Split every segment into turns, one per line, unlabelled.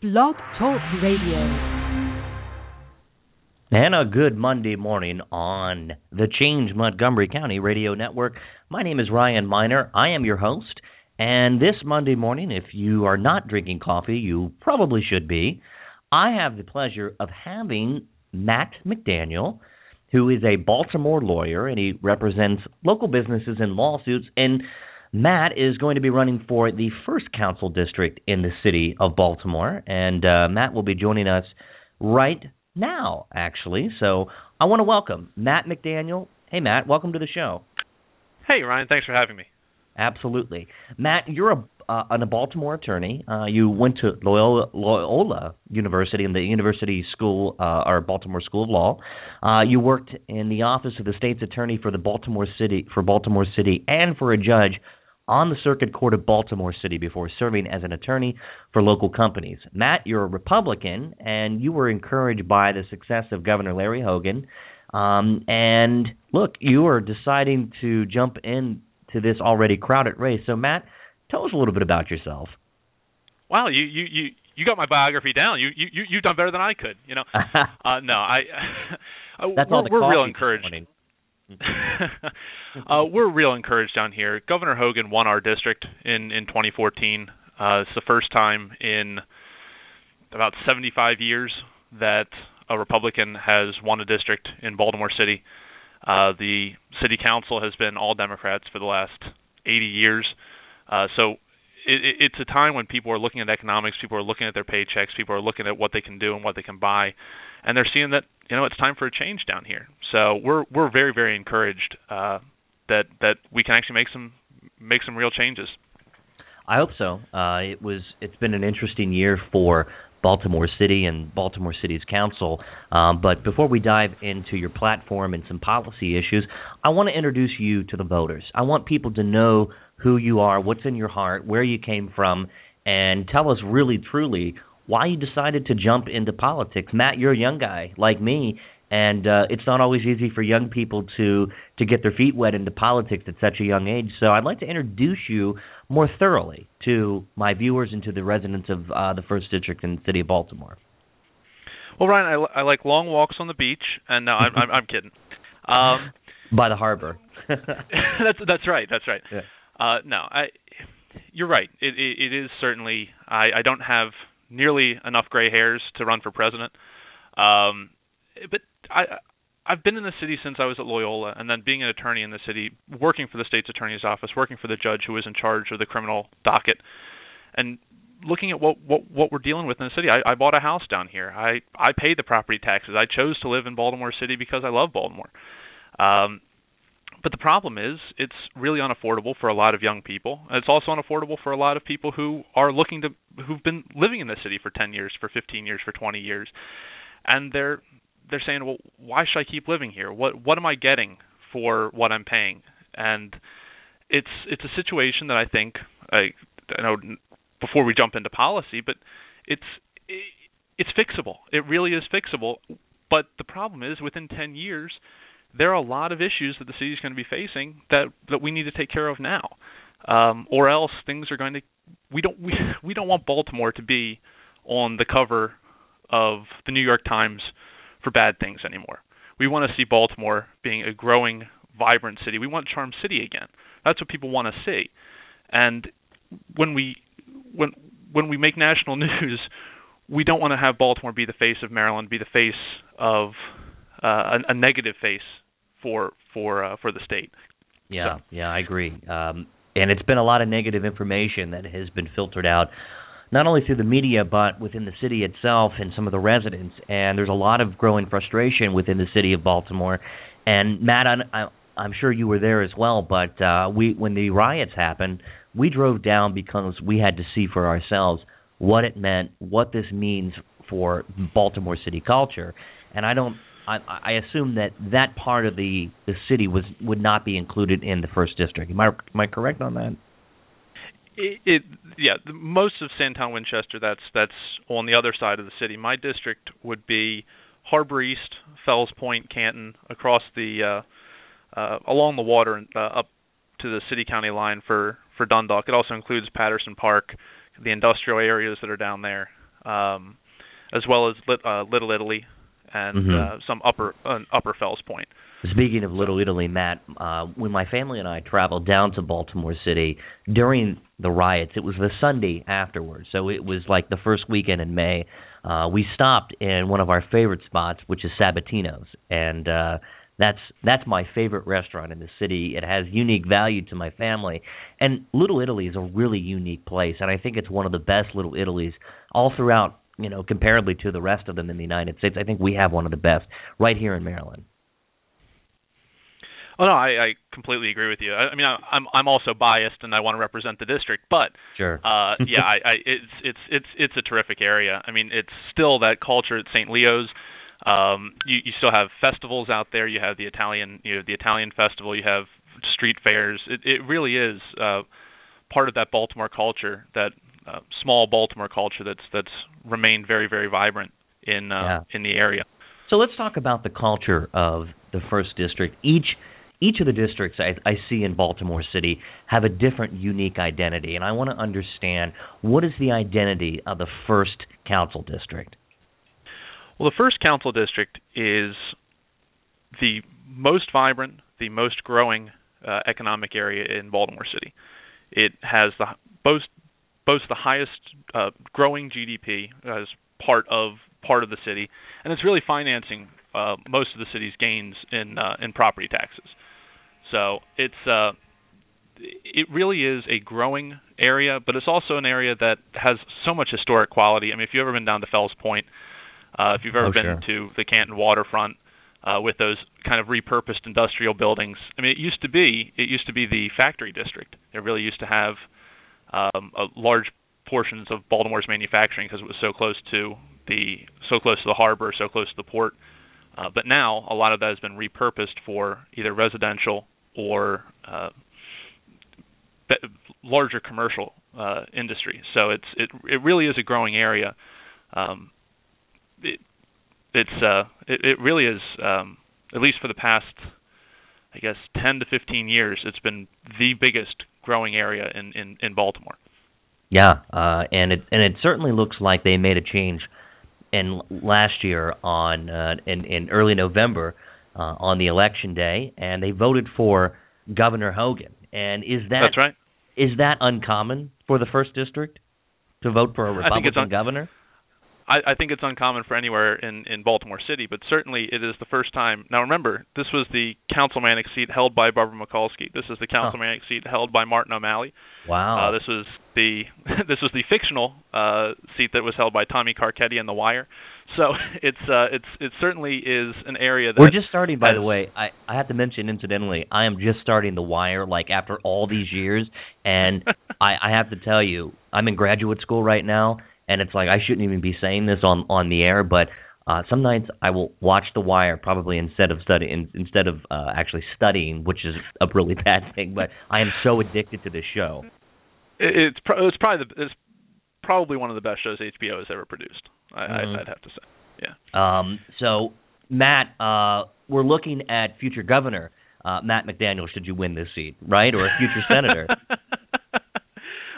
Blog Talk Radio.
And a good Monday morning on the Change Montgomery County Radio Network. My name is Ryan Miner. I am your host. And this Monday morning, if you are not drinking coffee, you probably should be. I have the pleasure of having Matt McDaniel, who is a Baltimore lawyer and he represents local businesses in lawsuits. And Matt is going to be running for the first council district in the city of Baltimore, and uh, Matt will be joining us right now, actually. So I want to welcome Matt McDaniel. Hey, Matt, welcome to the show.
Hey, Ryan, thanks for having me.
Absolutely, Matt. You're a uh, a Baltimore attorney. Uh, you went to Loyola, Loyola University and the University School uh, or Baltimore School of Law. Uh, you worked in the office of the state's attorney for the Baltimore City for Baltimore City and for a judge on the Circuit Court of Baltimore City before serving as an attorney for local companies. Matt, you're a Republican, and you were encouraged by the success of Governor Larry Hogan. Um, and look, you are deciding to jump into this already crowded race. So, Matt, tell us a little bit about yourself.
Wow, you you you you got my biography down. You you you've done better than I could. You know, uh, no, I.
That's
we're,
all the
we're real encouraged.
morning.
uh, we're real encouraged down here. Governor Hogan won our district in in 2014. Uh, it's the first time in about 75 years that a Republican has won a district in Baltimore City. Uh, the city council has been all Democrats for the last 80 years. Uh, so it, it, it's a time when people are looking at economics, people are looking at their paychecks, people are looking at what they can do and what they can buy, and they're seeing that you know it's time for a change down here. So we're we're very very encouraged uh, that that we can actually make some make some real changes.
I hope so. Uh, it was. It's been an interesting year for Baltimore City and Baltimore City's council. Um, but before we dive into your platform and some policy issues, I want to introduce you to the voters. I want people to know who you are, what's in your heart, where you came from, and tell us really truly why you decided to jump into politics. Matt, you're a young guy like me, and uh, it's not always easy for young people to to get their feet wet into politics at such a young age. So I'd like to introduce you more thoroughly to my viewers and to the residents of uh, the first district in the city of Baltimore.
Well, Ryan, I, I like long walks on the beach, and no, I'm I'm, I'm kidding. Um,
By the harbor.
that's that's right. That's right.
Yeah.
Uh, no, I. You're right. It, it it is certainly. I I don't have nearly enough gray hairs to run for president. Um, but I I've been in the city since I was at Loyola, and then being an attorney in the city, working for the state's attorney's office, working for the judge who was in charge of the criminal docket, and looking at what what what we're dealing with in the city. I, I bought a house down here. I I pay the property taxes. I chose to live in Baltimore City because I love Baltimore. Um, but the problem is, it's really unaffordable for a lot of young people. It's also unaffordable for a lot of people who are looking to, who've been living in the city for 10 years, for 15 years, for 20 years, and they're they're saying, well, why should I keep living here? What what am I getting for what I'm paying? And it's it's a situation that I think I, I know before we jump into policy, but it's it's fixable. It really is fixable. But the problem is, within 10 years, there are a lot of issues that the city is going to be facing that that we need to take care of now, um, or else things are going to. We don't we we don't want Baltimore to be on the cover of the New York Times for bad things anymore. We want to see Baltimore being a growing, vibrant city. We want Charm City again. That's what people want to see. And when we when when we make national news, we don't want to have Baltimore be the face of Maryland, be the face of uh, a, a negative face for for uh, for the state.
Yeah,
So-
yeah, I agree. Um, and it's been a lot of negative information that has been filtered out, not only through the media but within the city itself and some of the residents. And there's a lot of growing frustration within the city of Baltimore. And Matt, I, I'm sure you were there as well. But uh, we, when the riots happened, we drove down because we had to see for ourselves what it meant, what this means for Baltimore city culture. And I don't I, I assume that that part of the the city was would not be included in the first district. Am I am I correct on that?
It, it yeah, the, most of Sandtown Winchester that's that's on the other side of the city. My district would be Harbor East, Fells Point, Canton, across the uh, uh, along the water and uh, up to the city county line for for Dundalk. It also includes Patterson Park, the industrial areas that are down there. um, as well as uh, Little Italy and
mm-hmm.
uh, some upper uh, Upper Fells Point.
Speaking of Little Italy, Matt, uh, when my family and I traveled down to Baltimore City during the riots, it was the Sunday afterwards, so it was like the first weekend in May. Uh, we stopped in one of our favorite spots, which is Sabatino's, and uh, that's that's my favorite restaurant in the city. It has unique value to my family, and Little Italy is a really unique place, and I think it's one of the best Little Italies all throughout. You know, comparably to the rest of them in the United States, I think we have one of the best right here in Maryland.
Oh no, I, I completely agree with you. I, I mean, I, I'm I'm also biased, and I want to represent the district, but
sure,
uh, yeah, I, I it's it's it's it's a terrific area. I mean, it's still that culture at St. Leo's. Um, you you still have festivals out there. You have the Italian you know the Italian festival. You have street fairs. It it really is uh, part of that Baltimore culture, that uh, small Baltimore culture that's that's remained very very vibrant in uh,
yeah.
in the area.
So let's talk about the culture of the first district. Each each of the districts I, I see in Baltimore City have a different unique identity, and I want to understand what is the identity of the first council district.
Well, the first council district is the most vibrant, the most growing uh, economic area in Baltimore City. It has the boast boasts the highest uh, growing GDP as part of part of the city, and it's really financing uh, most of the city's gains in uh, in property taxes. So it's uh, it really is a growing area, but it's also an area that has so much historic quality. I mean, if you've ever been down to Fells Point, uh, if you've ever
oh,
been
sure.
to the Canton waterfront uh, with those kind of repurposed industrial buildings, I mean, it used to be it used to be the factory district. It really used to have um, a large portions of Baltimore's manufacturing because it was so close to the so close to the harbor, so close to the port. Uh, but now a lot of that has been repurposed for either residential or uh, larger commercial uh, industry. So it's it it really is a growing area. Um, it, it's uh, it, it really is um, at least for the past I guess 10 to 15 years. It's been the biggest growing area in in, in Baltimore.
Yeah, uh, and it and it certainly looks like they made a change in last year on uh, in in early November uh, on the election day, and they voted for Governor Hogan. And is that
that's right?
Is that uncommon for the first district to vote for a Republican
un-
governor?
I, I think it's uncommon for anywhere in in Baltimore City, but certainly it is the first time. Now remember, this was the councilmanic seat held by Barbara Mikulski. This is the councilmanic oh. seat held by Martin O'Malley.
Wow.
Uh, this was the this was the fictional uh, seat that was held by Tommy Carcetti in The Wire. So it's uh, it's it certainly is an area that
we're just starting. By
has,
the way, I I have to mention incidentally, I am just starting The Wire like after all these years, and I I have to tell you, I'm in graduate school right now and it's like I shouldn't even be saying this on on the air, but uh, some nights I will watch The Wire probably instead of studying instead of uh, actually studying, which is a really bad thing. But I am so addicted to this show.
It's pro- it's probably the, it's probably one of the best shows HBO has ever produced. I,
mm-hmm.
I'd have to say, yeah.
Um, so Matt, uh, we're looking at future governor uh, Matt McDaniel. Should you win this seat, right, or a future senator?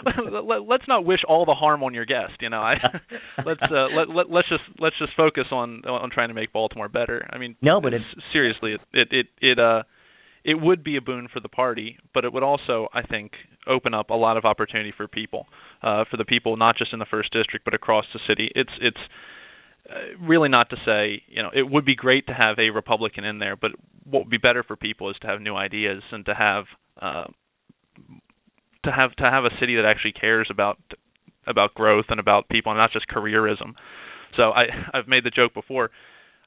let's not wish all the harm on your guest. You know, I let's uh, let, let let's just let's just focus on on trying to make Baltimore better. I mean,
no, but it's,
seriously, it it it, it uh it would be a boon for the party, but it would also, I think, open up a lot of opportunity for people, uh, for the people not just in the first district but across the city. It's it's uh, really not to say, you know, it would be great to have a Republican in there, but what would be better for people is to have new ideas and to have uh, to have to have a city that actually cares about about growth and about people and not just careerism. So I I've made the joke before.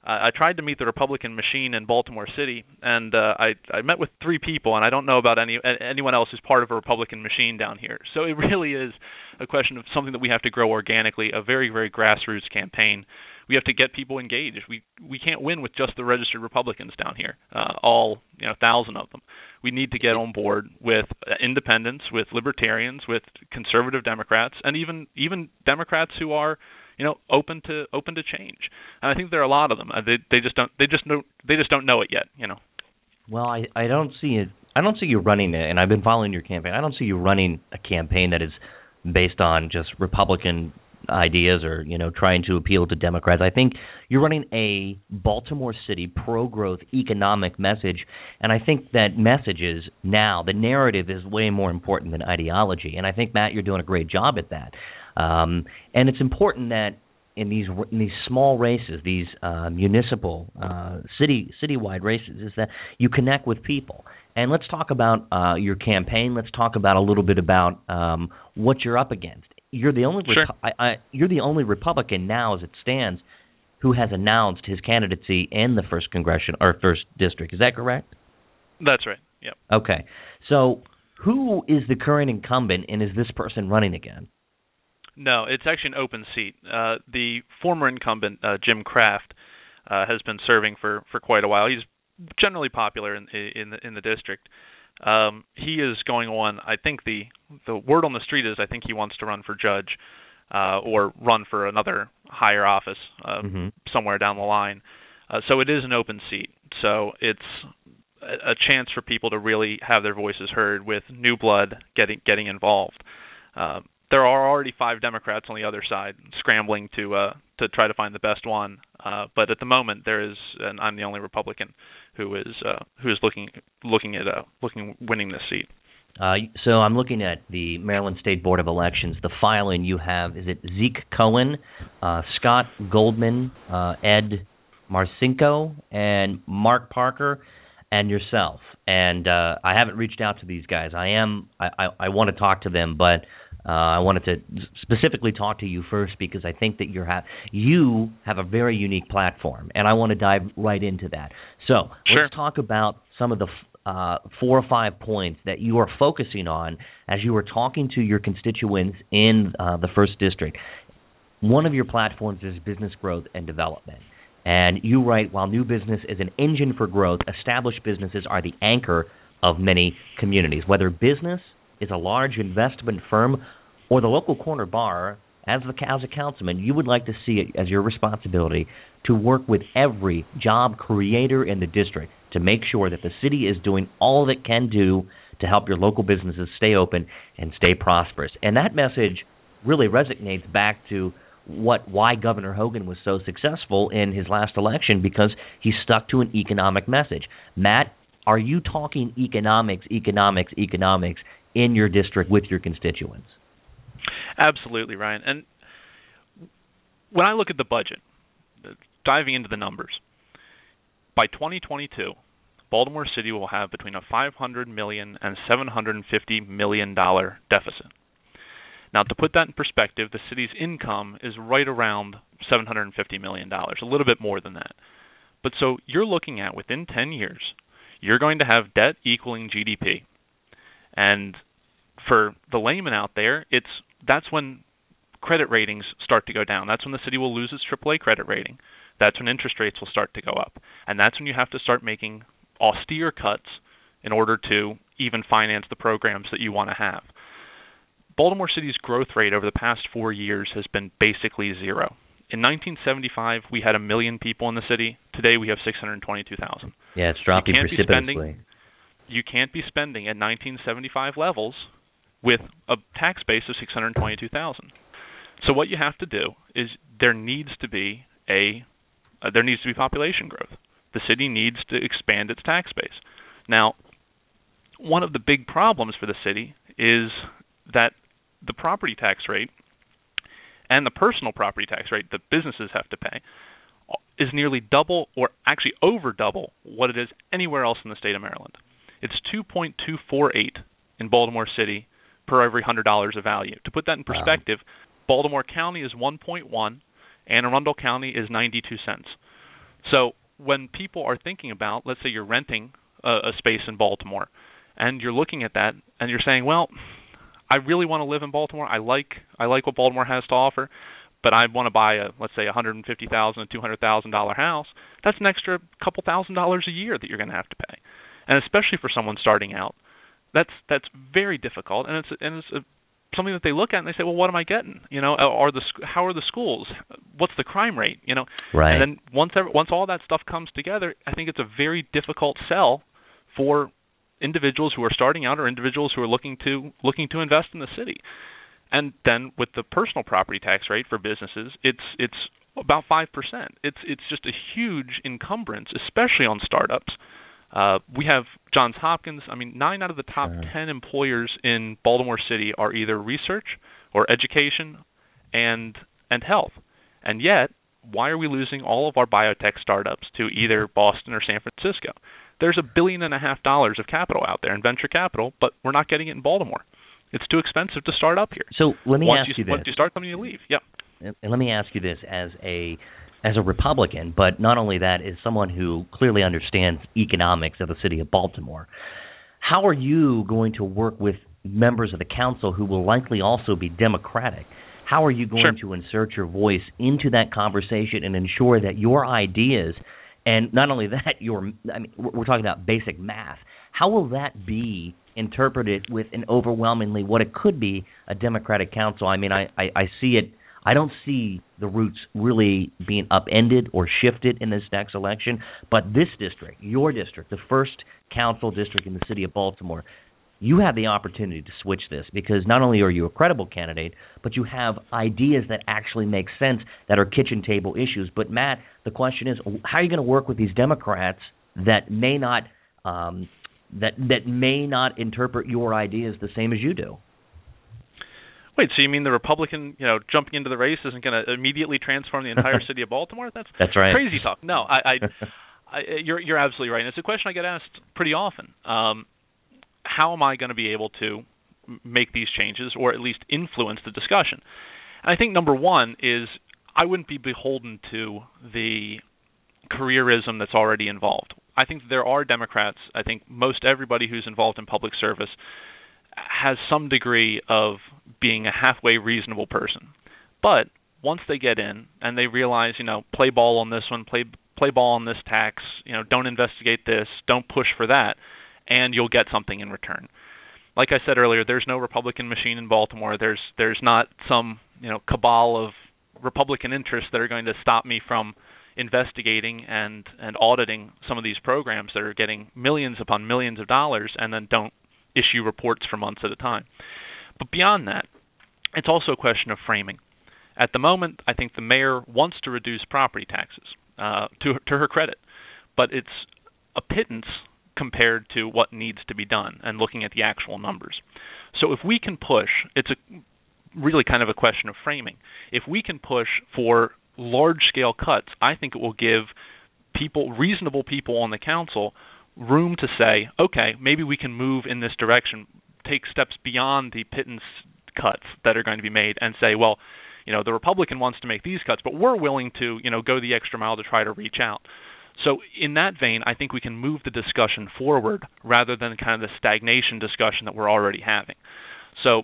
I tried to meet the Republican machine in Baltimore City, and uh, I I met with three people, and I don't know about any anyone else who's part of a Republican machine down here. So it really is a question of something that we have to grow organically, a very very grassroots campaign. We have to get people engaged. We we can't win with just the registered Republicans down here, uh, all you know, thousand of them we need to get on board with independents, with libertarians, with conservative Democrats, and even even Democrats who are you know open to open to change. And I think there are a lot of them. Uh, they they just don't they just know they just don't know it yet. You know.
Well, I I don't see it. I don't see you running it, and I've been following your campaign. I don't see you running a campaign that is based on just Republican ideas or you know trying to appeal to Democrats. I think you're running a Baltimore City pro-growth economic message, and I think that message is now the narrative is way more important than ideology. And I think Matt, you're doing a great job at that. Um, and it's important that in these in these small races, these uh, municipal uh, city citywide races, is that you connect with people. And let's talk about uh, your campaign. Let's talk about a little bit about um, what you're up against. You're the only
sure.
I, I, you're the only Republican now, as it stands, who has announced his candidacy in the first congressional or first district. Is that correct?
That's right. Yep.
Okay. So, who is the current incumbent, and is this person running again?
No, it's actually an open seat. Uh, the former incumbent, uh, Jim Kraft, uh, has been serving for, for quite a while. He's generally popular in in the in the district. Um, he is going on. I think the the word on the street is I think he wants to run for judge uh, or run for another higher office uh,
mm-hmm.
somewhere down the line. Uh, so it is an open seat. So it's a, a chance for people to really have their voices heard with new blood getting getting involved. Uh, there are already five Democrats on the other side scrambling to uh, to try to find the best one. Uh, but at the moment, there is, and I'm the only Republican who is uh, who is looking looking at uh, looking winning this seat.
Uh, so I'm looking at the Maryland State Board of Elections. The filing you have is it Zeke Cohen, uh, Scott Goldman, uh, Ed Marcinko, and Mark Parker, and yourself. And uh, I haven't reached out to these guys. I am. I, I, I want to talk to them, but uh, I wanted to specifically talk to you first because I think that you're ha- you have a very unique platform, and I want to dive right into that. So
sure.
let's talk about some of the uh, four or five points that you are focusing on as you are talking to your constituents in uh, the first district. One of your platforms is business growth and development. And you write, while new business is an engine for growth, established businesses are the anchor of many communities. Whether business is a large investment firm or the local corner bar, as, the, as a councilman, you would like to see it as your responsibility to work with every job creator in the district to make sure that the city is doing all that it can do to help your local businesses stay open and stay prosperous. And that message really resonates back to what why Governor Hogan was so successful in his last election because he stuck to an economic message. Matt, are you talking economics, economics, economics in your district with your constituents.
Absolutely, Ryan. And when I look at the budget, diving into the numbers, by 2022, Baltimore City will have between a 500 million and 750 million dollar deficit. Now, to put that in perspective, the city's income is right around 750 million dollars, a little bit more than that. But so you're looking at within 10 years, you're going to have debt equaling GDP. And for the layman out there, it's that's when credit ratings start to go down. That's when the city will lose its AAA credit rating. That's when interest rates will start to go up. And that's when you have to start making austere cuts in order to even finance the programs that you want to have. Baltimore City's growth rate over the past 4 years has been basically zero. In 1975, we had a million people in the city. Today, we have 622,000.
Yeah, it's dropping precipitously.
You can't be spending at 1975 levels with a tax base of 622,000. So what you have to do is there needs to be a uh, there needs to be population growth. The city needs to expand its tax base. Now, one of the big problems for the city is that the property tax rate and the personal property tax rate that businesses have to pay is nearly double or actually over double what it is anywhere else in the state of Maryland. It's 2.248 in Baltimore City per every $100 of value. To put that in perspective, wow. Baltimore County is 1.1, Anne Arundel County is 92 cents. So when people are thinking about, let's say you're renting a, a space in Baltimore, and you're looking at that and you're saying, well, I really want to live in Baltimore. I like I like what Baltimore has to offer, but I want to buy a let's say a hundred and fifty thousand, two hundred thousand dollar house. That's an extra couple thousand dollars a year that you're going to have to pay and especially for someone starting out, that's that's very difficult, and it's and it's a, something that they look at and they say, well, what am I getting? You know, uh, are the how are the schools? What's the crime rate? You know,
right.
And then once ever, once all that stuff comes together, I think it's a very difficult sell for individuals who are starting out or individuals who are looking to looking to invest in the city. And then with the personal property tax rate for businesses, it's it's about five percent. It's it's just a huge encumbrance, especially on startups. Uh, we have Johns Hopkins. I mean, nine out of the top ten employers in Baltimore City are either research or education and and health. And yet, why are we losing all of our biotech startups to either Boston or San Francisco? There's a billion and a half dollars of capital out there in venture capital, but we're not getting it in Baltimore. It's too expensive to start up here.
So let me
once
ask you,
Once
this.
you start something, you leave. Yeah.
And let me ask you this as a as a Republican, but not only that, as someone who clearly understands economics of the city of Baltimore. How are you going to work with members of the council who will likely also be Democratic? How are you going
sure.
to insert your voice into that conversation and ensure that your ideas and not only that, your I mean we're talking about basic math. How will that be interpreted with an overwhelmingly what it could be a Democratic council? I mean, I, I, I see it I don't see the roots really being upended or shifted in this next election. But this district, your district, the first council district in the city of Baltimore, you have the opportunity to switch this because not only are you a credible candidate, but you have ideas that actually make sense that are kitchen table issues. But Matt, the question is, how are you going to work with these Democrats that may not um, that that may not interpret your ideas the same as you do?
Wait, so you mean the Republican, you know, jumping into the race isn't going to immediately transform the entire city of Baltimore? That's
that's right.
Crazy talk. No, I, I, I you're you're absolutely right. And it's a question I get asked pretty often. Um, how am I going to be able to make these changes, or at least influence the discussion? And I think number one is I wouldn't be beholden to the careerism that's already involved. I think there are Democrats. I think most everybody who's involved in public service has some degree of being a halfway reasonable person. But once they get in and they realize, you know, play ball on this one, play play ball on this tax, you know, don't investigate this, don't push for that, and you'll get something in return. Like I said earlier, there's no Republican machine in Baltimore. There's there's not some, you know, cabal of Republican interests that are going to stop me from investigating and and auditing some of these programs that are getting millions upon millions of dollars and then don't issue reports for months at a time. But beyond that, it's also a question of framing. At the moment, I think the mayor wants to reduce property taxes uh, to to her credit, but it's a pittance compared to what needs to be done and looking at the actual numbers. So if we can push, it's a really kind of a question of framing. If we can push for large scale cuts, I think it will give people reasonable people on the council room to say, okay, maybe we can move in this direction, take steps beyond the pittance cuts that are going to be made, and say, well, you know, the Republican wants to make these cuts, but we're willing to, you know, go the extra mile to try to reach out. So in that vein, I think we can move the discussion forward rather than kind of the stagnation discussion that we're already having. So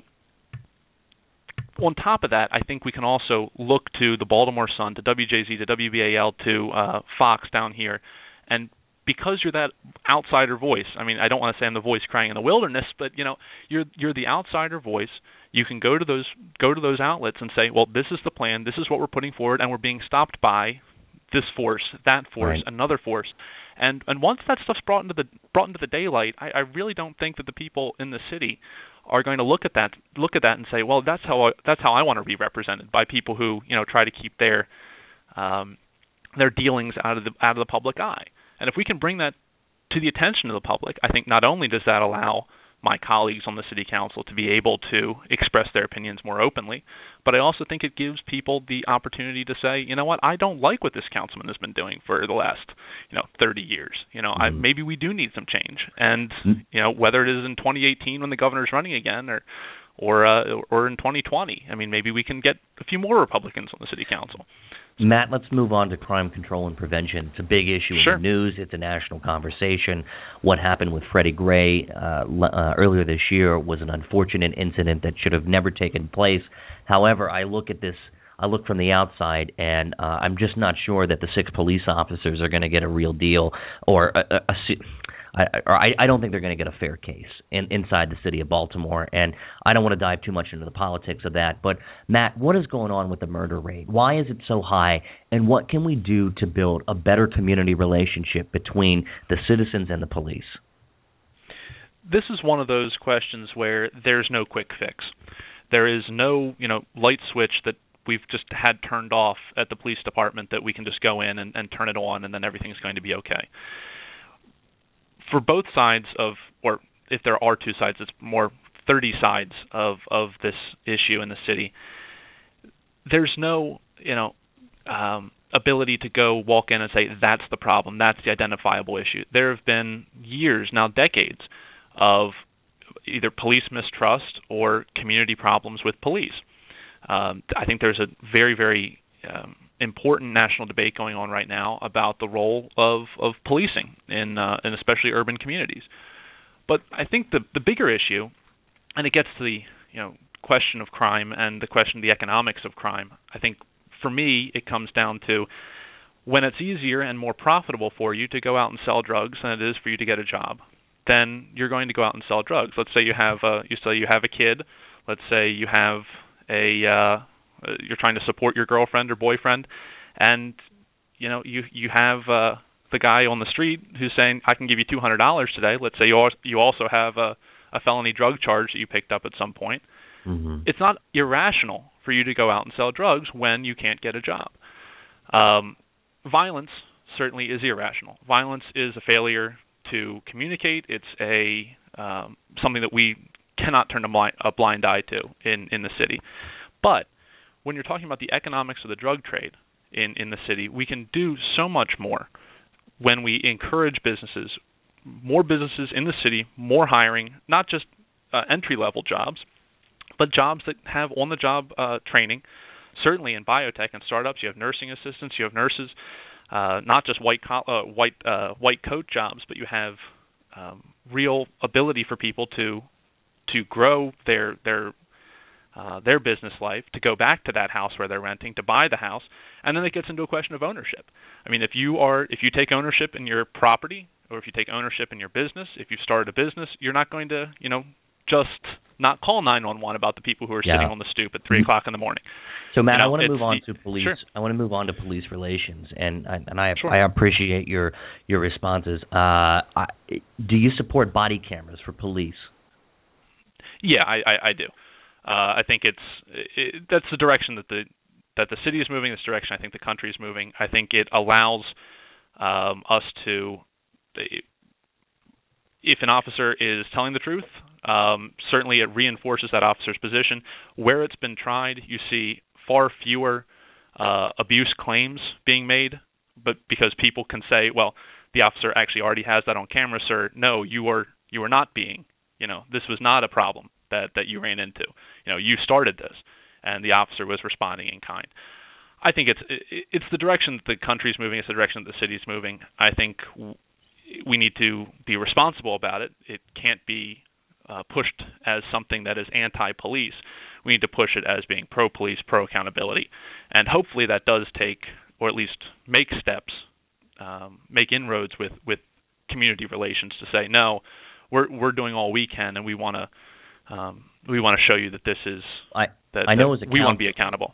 on top of that, I think we can also look to the Baltimore Sun, to WJZ, to WBAL, to uh, Fox down here, and because you're that outsider voice. I mean, I don't want to say I'm the voice crying in the wilderness, but you know, you're you're the outsider voice. You can go to those go to those outlets and say, well, this is the plan. This is what we're putting forward, and we're being stopped by this force, that force,
right.
another force. And and once that stuff's brought into the brought into the daylight, I, I really don't think that the people in the city are going to look at that look at that and say, well, that's how I, that's how I want to be represented by people who you know try to keep their um, their dealings out of the out of the public eye. And if we can bring that to the attention of the public, I think not only does that allow my colleagues on the city council to be able to express their opinions more openly, but I also think it gives people the opportunity to say, you know what, I don't like what this councilman has been doing for the last, you know, 30 years. You know, mm-hmm. I, maybe we do need some change. And mm-hmm. you know, whether it is in 2018 when the governor's running again or or uh, or in 2020, I mean, maybe we can get a few more Republicans on the city council.
Matt, let's move on to crime control and prevention. It's a big issue
sure.
in the news. It's a national conversation. What happened with Freddie Gray uh, uh, earlier this year was an unfortunate incident that should have never taken place. However, I look at this. I look from the outside, and uh, I'm just not sure that the six police officers are going to get a real deal or a, a, a I, or I, I don't think they're going to get a fair case in, inside the city of Baltimore. And I don't want to dive too much into the politics of that. But Matt, what is going on with the murder rate? Why is it so high? And what can we do to build a better community relationship between the citizens and the police?
This is one of those questions where there's no quick fix. There is no, you know, light switch that we've just had turned off at the police department that we can just go in and, and turn it on and then everything's going to be okay. For both sides of, or if there are two sides, it's more 30 sides of of this issue in the city. There's no, you know, um, ability to go walk in and say that's the problem, that's the identifiable issue. There have been years, now decades, of either police mistrust or community problems with police. Um, I think there's a very, very um, important national debate going on right now about the role of of policing in uh, in especially urban communities. But I think the the bigger issue, and it gets to the you know question of crime and the question of the economics of crime. I think for me, it comes down to when it's easier and more profitable for you to go out and sell drugs than it is for you to get a job, then you're going to go out and sell drugs. Let's say you have a you say you have a kid. Let's say you have a uh, you're trying to support your girlfriend or boyfriend, and you know you you have uh, the guy on the street who's saying I can give you two hundred dollars today. Let's say you you also have a a felony drug charge that you picked up at some point.
Mm-hmm.
It's not irrational for you to go out and sell drugs when you can't get a job. Um, violence certainly is irrational. Violence is a failure to communicate. It's a um, something that we cannot turn a blind, a blind eye to in in the city. But when you're talking about the economics of the drug trade in in the city, we can do so much more when we encourage businesses, more businesses in the city, more hiring, not just uh, entry level jobs, but jobs that have on the job uh, training. Certainly in biotech and startups, you have nursing assistants, you have nurses, uh, not just white co- uh, white uh, white coat jobs, but you have um, real ability for people to to grow their their uh, their business life, to go back to that house where they're renting, to buy the house, and then it gets into a question of ownership. I mean, if you are if you take ownership in your property, or if you take ownership in your business, if you've started a business, you're not going to you know just not call 911 about the people who are
Yeah.
sitting on the stoop at three o'clock in the morning.
So Matt,
You know,
I want to move on to police.
Sure.
I want to move on to police relations, and I- and I
Sure.
I appreciate your your responses. Uh, I, do you support body cameras for police?
Yeah, I I, I do. Uh, I think it's it, that's the direction that the that the city is moving. This direction I think the country is moving. I think it allows um, us to, if an officer is telling the truth, um, certainly it reinforces that officer's position. Where it's been tried, you see far fewer uh, abuse claims being made, but because people can say, well, the officer actually already has that on camera, sir. No, you were you were not being, you know, this was not a problem that that you ran into. You know, you started this, and the officer was responding in kind. I think it's it, it's the direction that the country's moving. It's the direction that the city's moving. I think we need to be responsible about it. It can't be uh, pushed as something that is anti-police. We need to push it as being pro-police, pro-accountability, and hopefully that does take, or at least make steps, um, make inroads with with community relations to say no, we're we're doing all we can, and we want to um, we want to show you that this is
I
that,
I know
that
as a
we want to be accountable.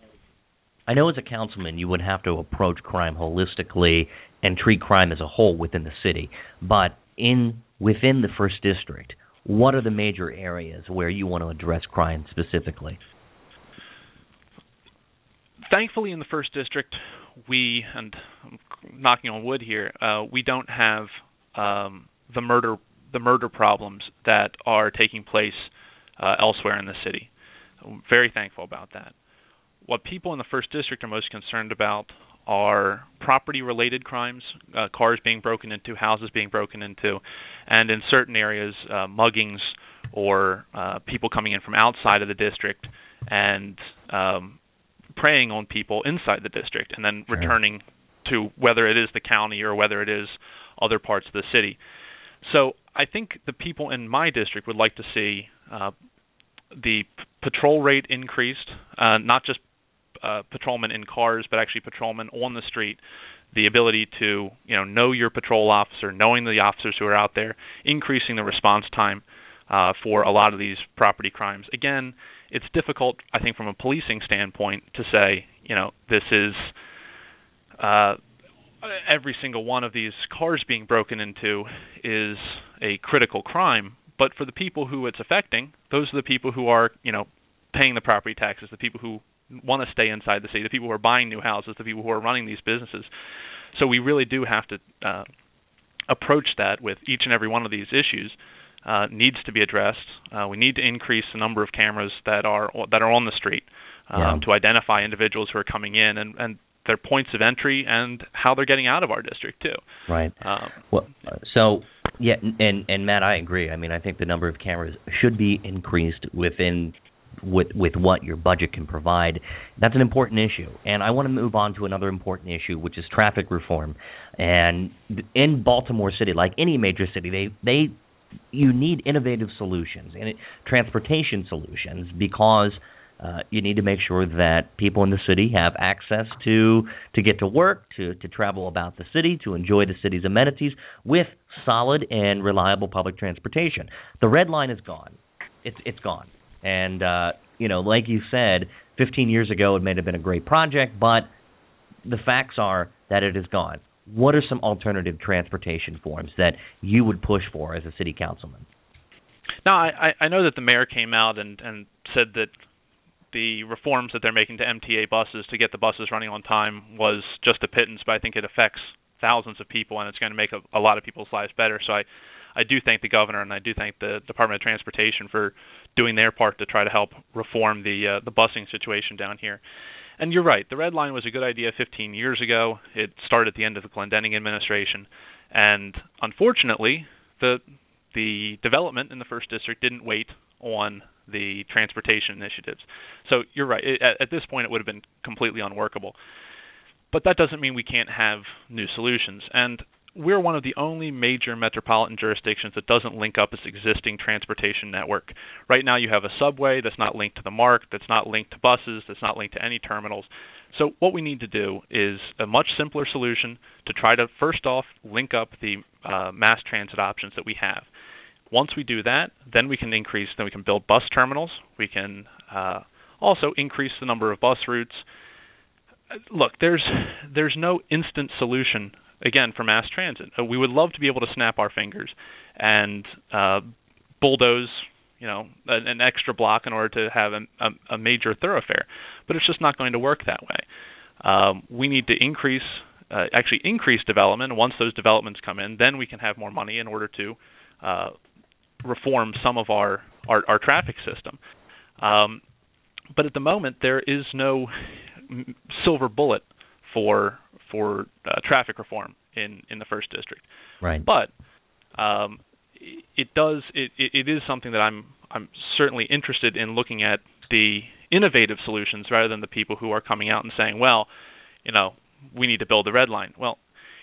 I know as a councilman you would have to approach crime holistically and treat crime as a whole within the city. But in within the first district, what are the major areas where you want to address crime specifically?
thankfully in the first district we and I'm knocking on wood here uh, we don't have um, the murder the murder problems that are taking place uh, elsewhere in the city I'm very thankful about that what people in the first district are most concerned about are property related crimes uh, cars being broken into houses being broken into and in certain areas uh, muggings or uh, people coming in from outside of the district and um, preying on people inside the district and then
Sure.
returning to whether it is the county or whether it is other parts of the city. So I think the people in my district would like to see uh, the p- patrol rate increased, uh, not just uh, patrolmen in cars, but actually patrolmen on the street. The ability to you know know your patrol officer, knowing the officers who are out there, increasing the response time uh, for a lot of these property crimes. Again, it's difficult, I think, from a policing standpoint to say, you know, this is uh, every single one of these cars being broken into is a critical crime. But for the people who it's affecting, those are the people who are, you know, paying the property taxes, the people who want to stay inside the city, the people who are buying new houses, the people who are running these businesses. So we really do have to uh, approach that with each and every one of these issues. Uh, needs to be addressed. Uh, we need to increase the number of cameras that are that are on the street um, yeah. to identify individuals who are coming in and, and their points of entry and how they're getting out of our district too.
Right. Um, well, so yeah, and and Matt, I agree. I mean, I think the number of cameras should be increased within with with what your budget can provide. That's an important issue, and I want to move on to another important issue, which is traffic reform. And in Baltimore City, like any major city, they they you need innovative solutions and transportation solutions because uh, you need to make sure that people in the city have access to to get to work, to to travel about the city, to enjoy the city's amenities with solid and reliable public transportation. The red line is gone. It's it's gone. And uh, you know, like you said, 15 years ago it may have been a great project, but the facts are that it is gone. What are some alternative transportation forms that you would push for as a city councilman?
Now, I, I know that the mayor came out and, and said that the reforms that they're making to MTA buses to get the buses running on time was just a pittance, but I think it affects thousands of people and it's going to make a, a lot of people's lives better. So I, I do thank the governor and I do thank the Department of Transportation for doing their part to try to help reform the uh, the busing situation down here. And you're right, the red line was a good idea 15 years ago. It started at the end of the Glendening administration, and unfortunately, the the development in the first district didn't wait on the transportation initiatives. So you're right. It, at, at this point, it would have been completely unworkable. But that doesn't mean we can't have new solutions. And we're one of the only major metropolitan jurisdictions that doesn't link up its existing transportation network. Right now, you have a subway that's not linked to the MARC, that's not linked to buses, that's not linked to any terminals. So, what we need to do is a much simpler solution to try to first off link up the uh, mass transit options that we have. Once we do that, then we can increase, then we can build bus terminals. We can uh, also increase the number of bus routes. Look, there's there's no instant solution again for mass transit. Uh, we would love to be able to snap our fingers and uh, bulldoze, you know, an, an extra block in order to have a, a, a major thoroughfare, but it's just not going to work that way. Um, we need to increase, uh, actually increase development. Once those developments come in, then we can have more money in order to uh, reform some of our our, our traffic system. Um, but at the moment, there is no silver bullet for for uh, traffic reform in in the first district.
Right.
But um, it does it, it is something that I'm I'm certainly interested in looking at the innovative solutions rather than the people who are coming out and saying, well, you know, we need to build the red line. Well,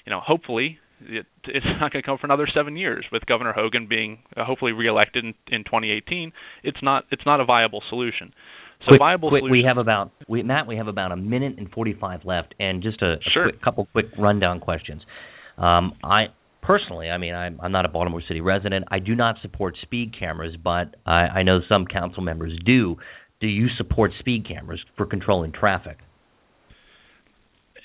you know, hopefully it, it's not going to come for another seven years with Governor Hogan being uh, hopefully reelected in, in 2018. It's not it's not a viable solution. So
quick,
viable
quick, We have about we, Matt. We have about a minute and 45 left, and just a, a
sure.
quick, couple quick rundown questions. Um, I personally, I mean, I'm, I'm not a Baltimore City resident. I do not support speed cameras, but I, I know some council members do. Do you support speed cameras for controlling traffic?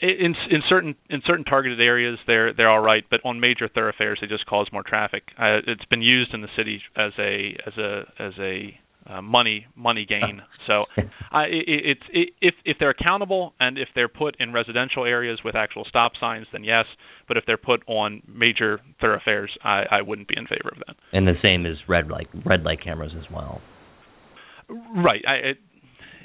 In in certain in certain targeted areas they're they're all right, but on major thoroughfares they just cause more traffic. Uh, it's been used in the city as a as a as a uh, money money gain. So uh, it, it's it, if if they're accountable and if they're put in residential areas with actual stop signs, then yes. But if they're put on major thoroughfares, I, I wouldn't be in favor of that.
And the same as red light red light cameras as well.
Right. I, it,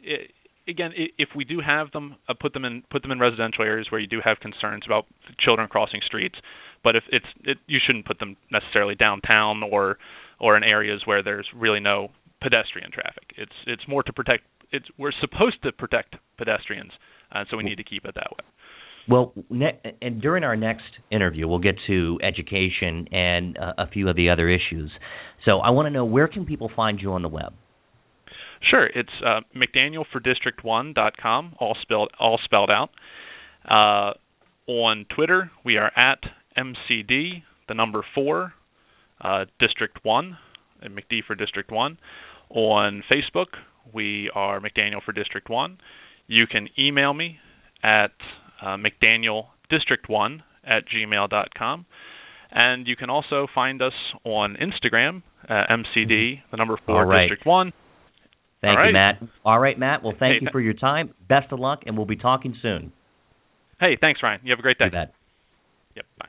it, again, if we do have them, uh, put them in put them in residential areas where you do have concerns about children crossing streets. But if it's it, you shouldn't put them necessarily downtown or or in areas where there's really no pedestrian traffic. It's it's more to protect. It's we're supposed to protect pedestrians, uh, so we need to keep it that way.
Well, ne- and during our next interview, we'll get to education and uh, a few of the other issues. So I want to know where can people find you on the web?
Sure, it's uh, McDanielfordistrict1.com, all spelled all spelled out. Uh, on Twitter, we are at MCD, the number four, uh, District One, and McD for District One. On Facebook, we are McDaniel for District One. You can email me at uh, McDanielDistrict1 at gmail.com. And you can also find us on Instagram, uh, MCD, the number four,
right.
District 1,
Thank you. Matt. All right, Matt. Well, thank
hey,
you for your time. Best of luck, and we'll be talking soon.
Hey, thanks, Ryan. You have a great day.
You bet. Yep. Bye.